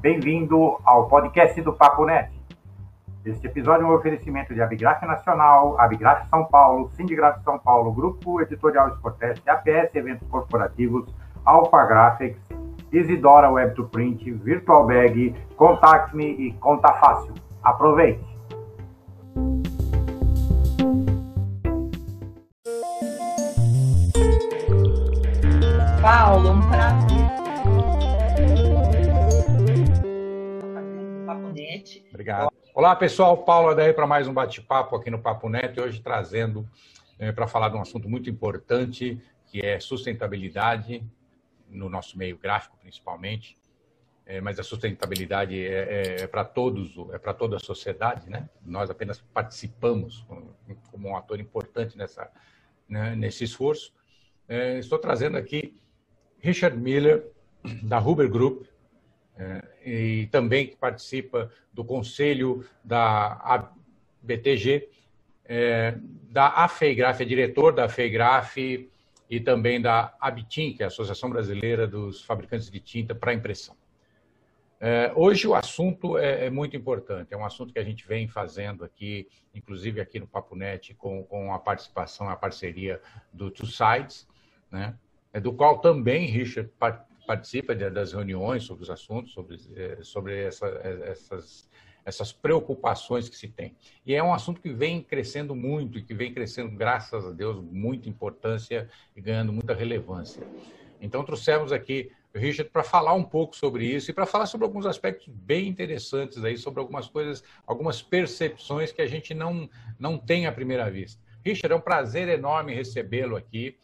Bem-vindo ao podcast do Papo Net. Este episódio é um oferecimento de Abigraf Nacional, Abigraf São Paulo, Sindigraf São Paulo, Grupo Editorial Sportest, APS Eventos Corporativos, Alpha Graphics, Isidora Web to Print, Virtual Bag, Contact Me e Conta Fácil. Aproveite! Obrigado. Olá, pessoal. Paulo daí para mais um bate-papo aqui no Papo Neto. Hoje trazendo é, para falar de um assunto muito importante, que é sustentabilidade, no nosso meio gráfico principalmente. É, mas a sustentabilidade é, é, é para todos, é para toda a sociedade, né? Nós apenas participamos como, um ator importante nessa, né, nesse esforço. É, estou trazendo aqui Richard Miller, da Huber Group, e também que participa do conselho da BTG, é, da AFEIGRAF, é diretor da AFEIGRAF e também da ABTIM, que é a Associação Brasileira dos Fabricantes de Tinta para Impressão. É, hoje o assunto é, é, muito importante, é um assunto que a gente vem fazendo aqui, inclusive aqui no Papo Net, com, com a participação, a parceria do Two Sides, né? É do qual também Richard participa das reuniões sobre os assuntos, sobre, é, sobre essa, é, essas, essas preocupações que se tem. E é um assunto que vem crescendo muito e que vem crescendo, graças a Deus, muita importância e ganhando muita relevância. Então, trouxemos aqui o Richard para falar um pouco sobre isso e para falar sobre alguns aspectos bem interessantes aí, sobre algumas coisas, algumas percepções que a gente não, não tem à primeira vista. Richard, é um prazer enorme recebê-lo aqui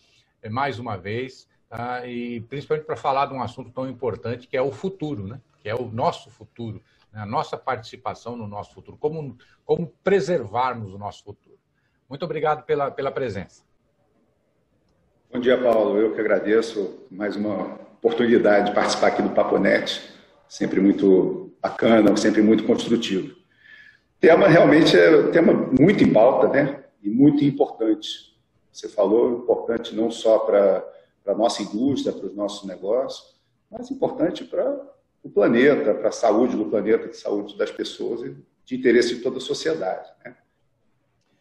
mais uma vez, tá? e principalmente para falar de um assunto tão importante que é o futuro, né? que é o nosso futuro, né? a nossa participação no nosso futuro, como, como preservarmos o nosso futuro. Muito obrigado pela, pela presença. Bom dia, Paulo. Eu que agradeço mais uma oportunidade de participar aqui do Paponet, sempre muito bacana, sempre muito construtivo. Tema realmente é um tema muito em pauta, né? E muito importante você falou, importante não só para a nossa indústria, para os nossos negócios, mas importante para o planeta, para a saúde do planeta, de saúde das pessoas e de interesse de toda a sociedade. Né?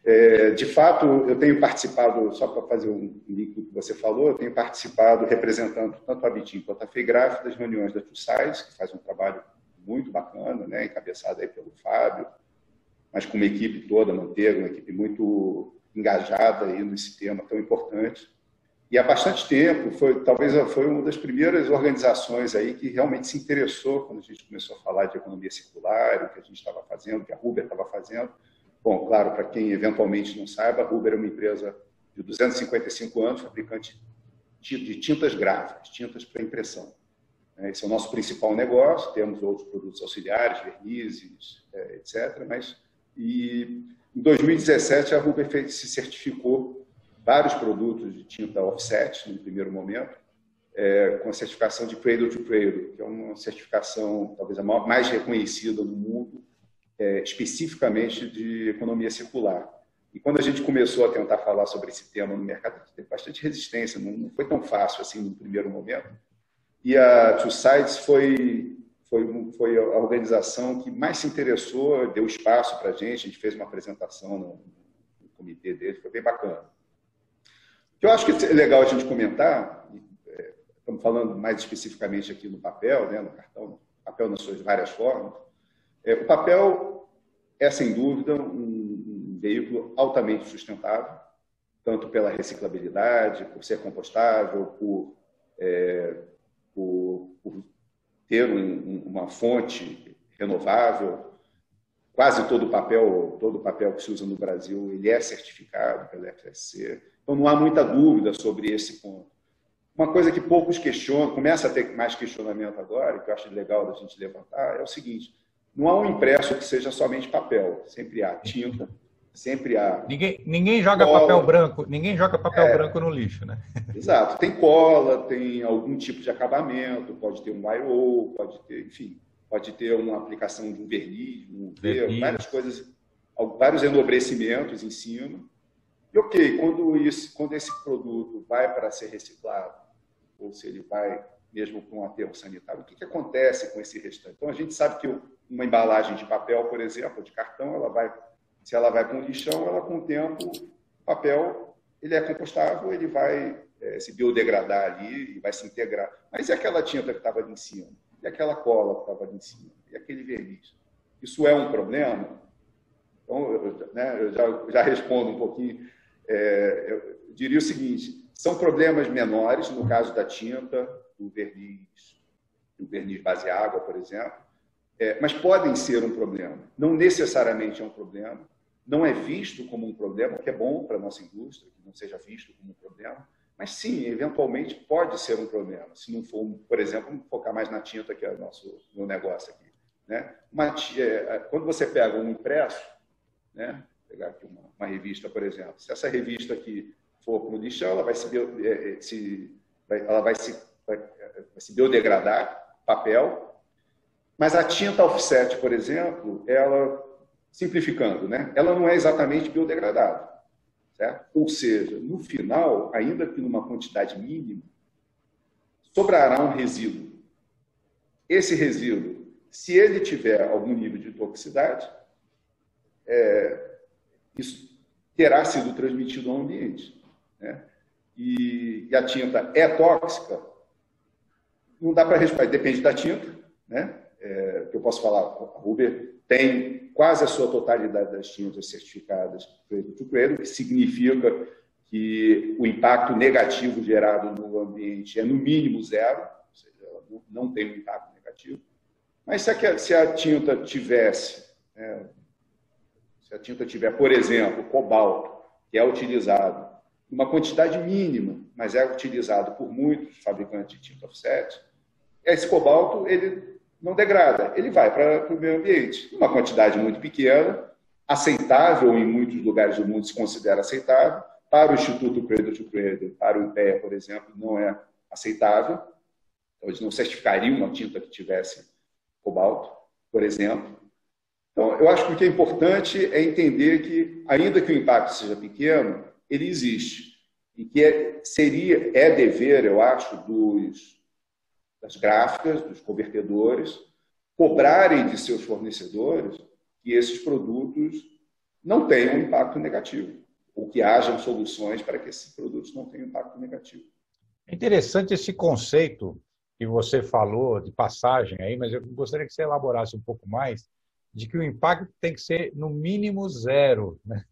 É, de fato, eu tenho participado, só para fazer um link do que você falou, eu tenho participado representando tanto a Bitim quanto a FEIGRAF das reuniões da TUSAIS, que faz um trabalho muito bacana, né, encabeçado aí pelo Fábio, mas com uma equipe toda, Manteiga, uma equipe muito engajada aí nesse tema tão importante. E há bastante tempo, foi, talvez foi uma das primeiras organizações aí que realmente se interessou quando a gente começou a falar de economia circular, o que a gente estava fazendo, que a Uber estava fazendo. Bom, claro, para quem eventualmente não saiba, a Uber é uma empresa de 255 anos, fabricante de tintas gráficas, tintas para impressão. É, esse é o nosso principal negócio, temos outros produtos auxiliares, vernizes, é, etc. Mas, e em 2017, a Huber se certificou vários produtos de tinta offset, no primeiro momento, é, com a certificação de Cradle to Cradle, que é uma certificação talvez a mais reconhecida no mundo, é, especificamente de economia circular. E quando a gente começou a tentar falar sobre esse tema no mercado, teve bastante resistência, não, foi tão fácil assim no primeiro momento. E a Two Sides foi foi, foi a organização que mais se interessou, deu espaço para a gente, a gente fez uma apresentação no, no comitê dele, foi bem bacana. Que eu acho que é legal a gente comentar, é, estamos falando mais especificamente aqui no papel, né, no cartão, papel nas suas várias formas, é, o papel é, sem dúvida, um, um veículo altamente sustentável, tanto pela reciclabilidade, por ser compostável, por, é, por, por ter um, uma fonte renovável. Quase todo o papel, todo papel que se usa no Brasil, ele é certificado pela FSC. Então não há muita dúvida sobre esse ponto. Uma coisa que poucos questionam, começa a ter mais questionamento agora, que eu acho legal da gente levantar, é o seguinte: não há um impresso que seja somente papel, sempre há tinta, sempre há. Ninguém, ninguém joga cola. papel branco, ninguém joga papel é, branco no lixo, né? Exato. Tem cola, tem algum tipo de acabamento, pode ter um IO, pode ter, enfim, pode ter uma aplicação de um verniz, um verniz. várias coisas, vários enobrecimentos em cima. E ok, quando, isso, quando esse produto vai para ser reciclado, ou se ele vai mesmo com um aterro sanitário, o que, que acontece com esse restante? Então, a gente sabe que uma embalagem de papel, por exemplo, de cartão, ela vai, se ela vai com lixão, ela com o tempo, o papel, ele é compostável, ele vai é, se biodegradar ali e vai se integrar. Mas e aquela tinta que estava ali em cima? E aquela cola que estava ali em cima? E aquele verniz? Isso é um problema? Então, eu, né, eu já, já, respondo um pouquinho. É, eu diria o seguinte: são problemas menores, no caso da tinta, do verniz, do verniz base água, por exemplo, é, mas podem ser um problema. Não necessariamente é um problema, não é visto como um problema, o que é bom para a nossa indústria, que não seja visto como um problema, mas sim, eventualmente pode ser um problema, se não for, por exemplo, focar mais na tinta, que é o nosso no negócio aqui. Né? É, quando você pega um impresso, né? Pegar aqui uma, uma, revista, por exemplo, se essa revista aqui for para o lixão, ela vai se, é, se, ela vai se, vai, vai se biodegradar, papel, mas a tinta offset, por exemplo, ela, simplificando, né? ela não é exatamente biodegradável. Certo? Ou seja, no final, ainda que numa quantidade mínima, sobrará um resíduo. Esse resíduo, se ele tiver algum nível de toxicidade, é, isso terá sido transmitido ao ambiente. Né? E, e, a tinta é tóxica, não dá para responder, depende da tinta. Né? É, eu posso falar, a Uber tem quase a sua totalidade das tintas certificadas to cradle, que significa que o impacto negativo gerado no ambiente é no mínimo zero, ou seja, não tem um impacto negativo. Mas se a, se a tinta tivesse, né, a tinta tiver, por exemplo, cobalto, que é utilizado uma quantidade mínima, mas é utilizado por muitos fabricantes de tinta offset, esse cobalto ele não degrada, ele vai para o meio ambiente. Uma quantidade muito pequena, aceitável em muitos lugares do mundo se considera aceitável. Para o Instituto Cradle to Cradle, para o IPEA, por exemplo, não é aceitável. Então, eles não certificariam uma tinta que tivesse cobalto, por exemplo. Então, eu acho que o que é importante é entender que, ainda que o impacto seja pequeno, ele existe. E que é, seria, é dever, eu acho, dos das gráficas, dos convertedores, cobrarem de seus fornecedores que esses produtos não tenham impacto negativo, ou que hajam soluções para que esses produtos não tenham impacto negativo. É interessante esse conceito que você falou de passagem aí, mas eu gostaria que você elaborasse um pouco mais de que o impacto tem que ser no mínimo zero. Né?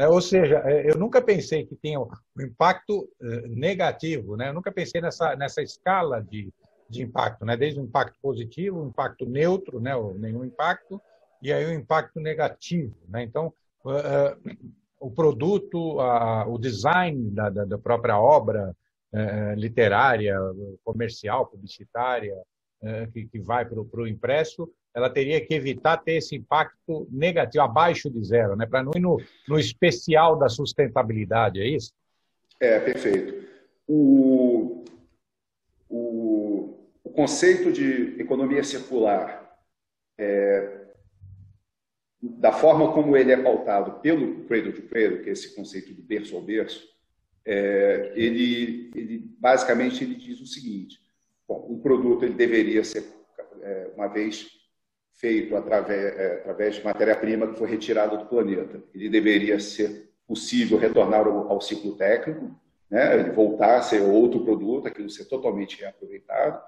Né? Ou seja, é, eu nunca pensei que tinha um impacto eh, negativo, né? eu nunca pensei nessa, nessa escala de, de impacto, né? desde o impacto positivo, o impacto neutro, né? ou nenhum impacto, e aí o impacto negativo. Né? Então, uh, o produto, o design da, da, própria obra literária, comercial, publicitária, que vai para o impresso, ela teria que evitar ter esse impacto negativo, abaixo de zero, né? para não ir no, no especial da sustentabilidade, é isso? É, perfeito. O, o, o conceito de economia circular, é, da forma como ele é pautado pelo Cradle to Cradle, que é esse conceito do berço ao berço, é, ele, ele basicamente ele diz o seguinte: bom, um produto ele deveria ser é, uma vez feito através, é, através de matéria-prima que foi retirada do planeta. Ele deveria ser possível retornar ao, ao ciclo técnico, né? ele voltar a ser outro produto, aquilo ser totalmente reaproveitado,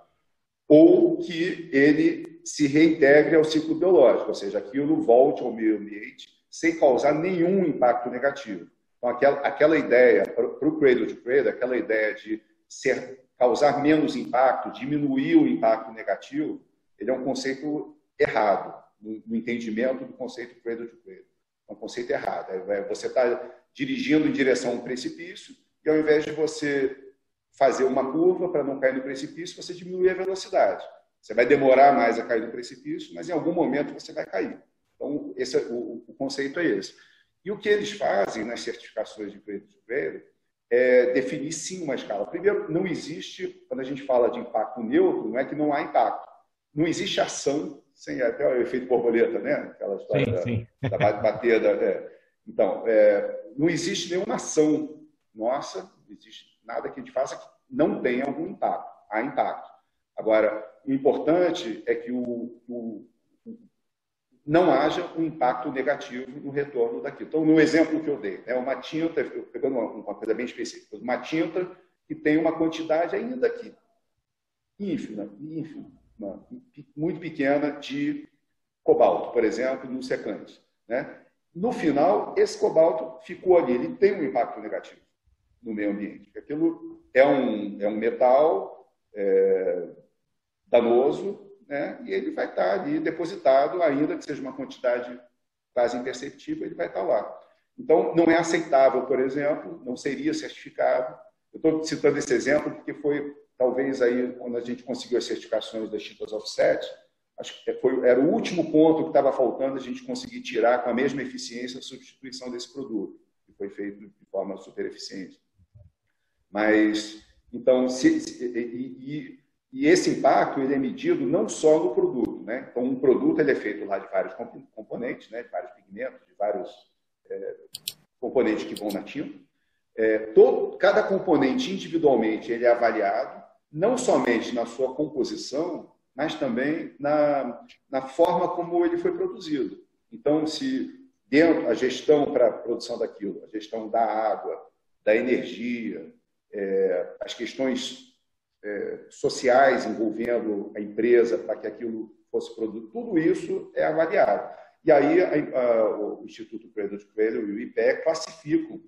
ou que ele se reintegre ao ciclo biológico, ou seja, aquilo volte ao meio ambiente sem causar nenhum impacto negativo. Então, aquela, aquela ideia, para o Cradle to Cradle, aquela ideia de ser, causar menos impacto, diminuir o impacto negativo, ele é um conceito errado no, entendimento do conceito cradle to cradle. É um conceito errado. É, é, você está dirigindo em direção a um precipício e ao invés de você fazer uma curva para não cair no precipício, você diminui a velocidade. Você vai demorar mais a cair no precipício, mas em algum momento você vai cair. Então, esse é, o, o conceito é esse. E o que eles fazem nas certificações de cradle to cradle é definir sim uma escala. Primeiro, não existe, quando a gente fala de impacto neutro, não é que não há impacto. Não existe ação sem até o efeito borboleta, né? Aquela história sim, da, sim. da bater. Da, é. Então, é, não existe nenhuma ação nossa, não existe nada que a gente faça que não tenha algum impacto. há impacto. Agora, o importante é que o, o, não haja um impacto negativo no retorno daquilo. Então, no exemplo que eu dei, é uma tinta, pegando uma, uma coisa bem específica, uma tinta que tem uma quantidade ainda que ínfima, ínfima muito pequena de cobalto, por exemplo, no secante. Né? No final, esse cobalto ficou ali, ele tem um impacto negativo no meio ambiente. Aquilo é um, é um metal é, danoso, né? e ele vai estar ali depositado, ainda que seja uma quantidade quase imperceptível, ele vai estar lá. Então, não é aceitável, por exemplo, não seria certificado. Eu estou citando esse exemplo porque foi talvez aí quando a gente conseguiu as certificações das tintas offset, acho que foi, era o último ponto que estava faltando a gente conseguir tirar com a mesma eficiência a substituição desse produto, que foi feito de forma super eficiente. Mas, então, se, se, e, e, esse impacto ele é medido não só no produto, né? Então, um produto ele é feito lá de vários componentes, né? De vários pigmentos, de vários é, componentes que vão na tinta. É, todo, cada componente individualmente ele é avaliado não somente na sua composição, mas também na, na forma como ele foi produzido. Então, se dentro a gestão para a produção daquilo, a gestão da água, da energia, é, as questões é, sociais envolvendo a empresa para que aquilo fosse produzido, tudo isso é avaliado. E aí a, a, o Instituto Credit Coelho e o IPE classificam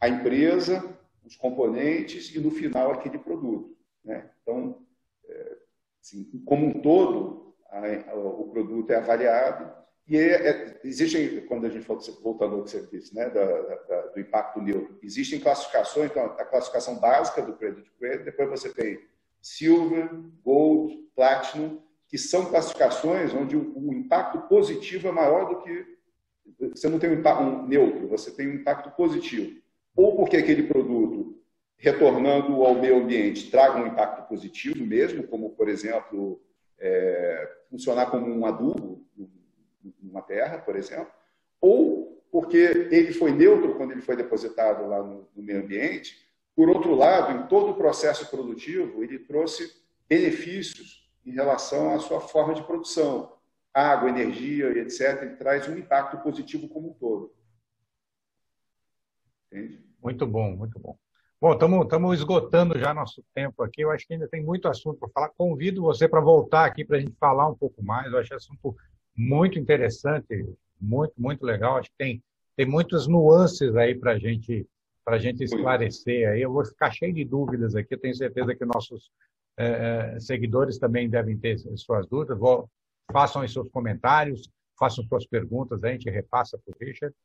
a empresa, os componentes e, no final, aquele produto. Né? Então, é, assim, como um todo, a, a, o produto é avaliado e é, é, quando a gente fala, voltando ao que você disse, né, da, da, do impacto neutro, existem classificações, então a classificação básica do Credit Credit, depois você tem Silver, Gold, Platinum, que são classificações onde o, o impacto positivo é maior do que você não tem um, impacto, um neutro, você tem um impacto positivo. Ou porque aquele produto retornando ao meio ambiente, traga um impacto positivo mesmo, como, por exemplo, é, funcionar como um adubo numa terra, por exemplo, ou porque ele foi neutro quando ele foi depositado lá no, no meio ambiente. Por outro lado, em todo o processo produtivo, ele trouxe benefícios em relação à sua forma de produção, água, energia, etc. Ele traz um impacto positivo como um todo. Entende? Muito bom, muito bom. Bom, estamos esgotando já nosso tempo aqui. Eu acho que ainda tem muito assunto para falar. Convido você para voltar aqui para a gente falar um pouco mais. Eu acho assunto muito interessante, muito, muito legal. Acho que tem, tem muitas nuances aí para gente, a gente esclarecer. Aí eu vou ficar cheio de dúvidas aqui. Eu tenho certeza que nossos é, seguidores também devem ter suas dúvidas. Vou, façam os seus comentários, façam suas perguntas, a gente repassa para o Richard.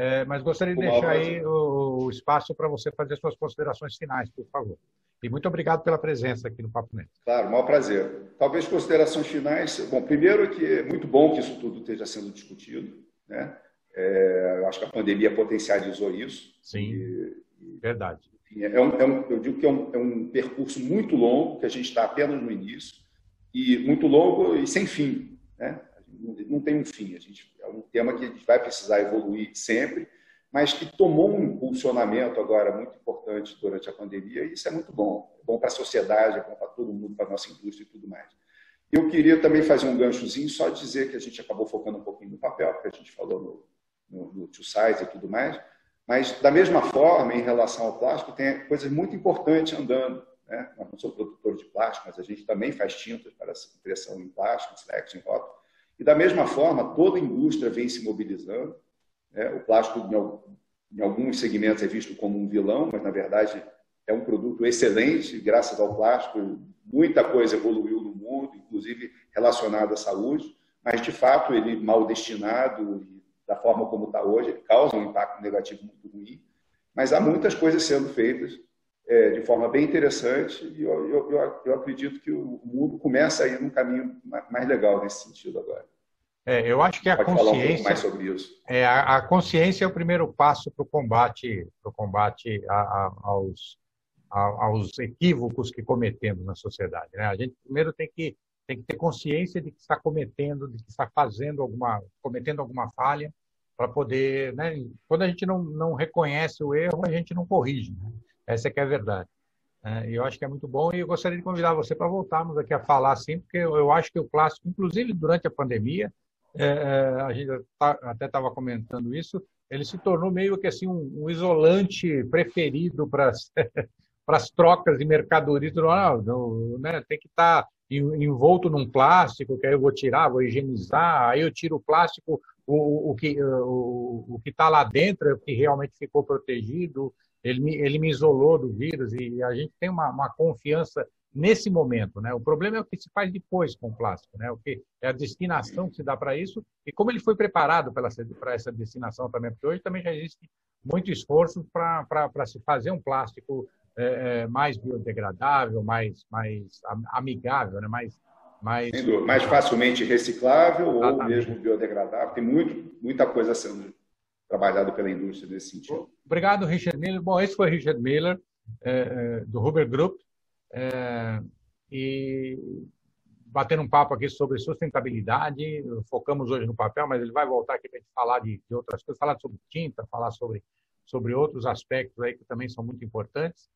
É, mas gostaria de deixar aí o, o espaço para você fazer suas considerações finais, por favor. E muito obrigado pela presença aqui no Papo Neto. Claro, maior prazer. Talvez considerações finais. Bom, primeiro que é muito bom que isso tudo esteja sendo discutido. Né? É, acho que a pandemia potencializou isso. Sim, e, verdade. Enfim, é um, é um, eu digo que é um, é um percurso muito longo, que a gente está apenas no início, e muito longo e sem fim. Né? não tem um fim. A gente, tema que a gente vai precisar evoluir sempre, mas que tomou um impulsionamento agora muito importante durante a pandemia, e isso é muito bom. É bom para a sociedade, é bom para todo mundo, para a nossa indústria e tudo mais. Eu queria também fazer um ganchozinho, só dizer que a gente acabou focando um pouquinho no papel, porque a gente falou no, no, no two size e tudo mais, mas da mesma forma, em relação ao plástico, tem coisas muito importantes andando. Né? Nós não somos produtores de plástico, mas a gente também faz tintas para impressão em plástico, em em rótulo. E da mesma forma, toda a indústria vem se mobilizando. Né? O plástico, em alguns segmentos, é visto como um vilão, mas na verdade é um produto excelente, graças ao plástico. Muita coisa evoluiu no mundo, inclusive relacionada à saúde, mas de fato ele mal destinado e da forma como está hoje, ele causa um impacto negativo muito ruim. Mas há muitas coisas sendo feitas é, de forma bem interessante e eu, eu, eu, acredito que o mundo começa a ir num caminho mais legal nesse sentido agora. É, eu acho que a Pode consciência. Um mais sobre isso. É, a, a, consciência é o primeiro passo para o combate, pro combate a, a, aos, aos equívocos que cometemos na sociedade. Né? A gente primeiro tem que, tem que ter consciência de que está cometendo, de que está fazendo alguma, cometendo alguma falha, para poder. Né? Quando a gente não, não reconhece o erro, a gente não corrige. Né? Essa é que é a verdade. É, eu acho que é muito bom e eu gostaria de convidar você para voltarmos aqui a falar assim, porque eu, eu acho que o plástico, inclusive durante a pandemia, é, é a gente tá, até estava comentando isso, ele se tornou meio que assim um, um isolante preferido para as trocas de mercadorias. Não, não, né, tem que estar tá envolto num plástico, que aí eu vou tirar, vou higienizar, aí eu tiro o plástico, o, o que o, o está lá dentro é o que realmente ficou protegido, ele me, ele me isolou do vírus e a gente tem uma, uma confiança nesse momento, né? O problema é o que se faz depois com o plástico, né? O que é a destinação que se dá para isso e como ele foi preparado para essa destinação também, porque hoje também já existe muito esforço para se fazer um plástico é, é, mais biodegradável, mais, mais amigável, né? mais, mais... mais facilmente reciclável Exatamente. ou mesmo biodegradável. Tem muito, muita coisa sendo trabalhada pela indústria nesse sentido. Obrigado, Richard Miller. Bom, esse foi Richard Miller, é, é, do Huber Group, é, e batendo um papo aqui sobre sustentabilidade. Focamos hoje no papel, mas ele vai voltar aqui para falar de, de outras coisas, falar sobre tinta, falar sobre, sobre outros aspectos aí que também são muito importantes.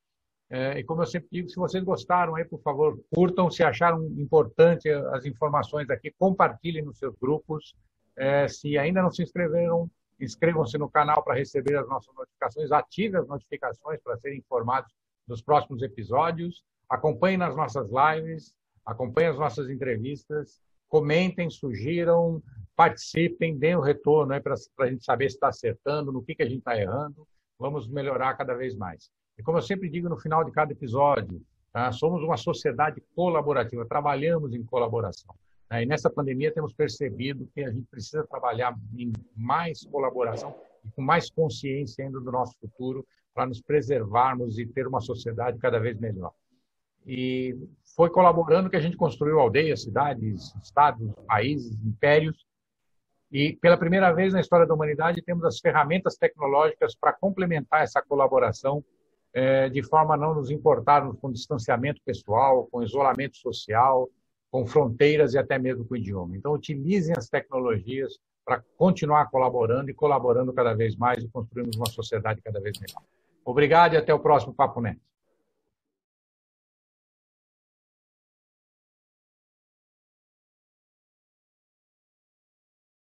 É, e como eu sempre digo, se vocês gostaram, aí, por favor, curtam. Se acharam importante as informações aqui, compartilhem nos seus grupos. É, se ainda não se inscreveram, inscrevam-se no canal para receber as nossas notificações. Ative as notificações para serem informados dos próximos episódios. Acompanhem nas nossas lives, acompanhem as nossas entrevistas. Comentem, sugiram, participem, deem o retorno para a gente saber se está acertando, no que, que a gente está errando. Vamos melhorar cada vez mais. E como eu sempre digo no final de cada episódio, tá? somos uma sociedade colaborativa, trabalhamos em colaboração. E nessa pandemia temos percebido que a gente precisa trabalhar em mais colaboração e com mais consciência ainda do nosso futuro para nos preservarmos e ter uma sociedade cada vez melhor. E foi colaborando que a gente construiu aldeias, cidades, estados, países, impérios. E pela primeira vez na história da humanidade temos as ferramentas tecnológicas para complementar essa colaboração é, de forma a não nos importarmos com distanciamento pessoal, com isolamento social, com fronteiras e até mesmo com o idioma. Então, utilizem as tecnologias para continuar colaborando e colaborando cada vez mais e construirmos uma sociedade cada vez melhor. Obrigado e até o próximo Papo Neto.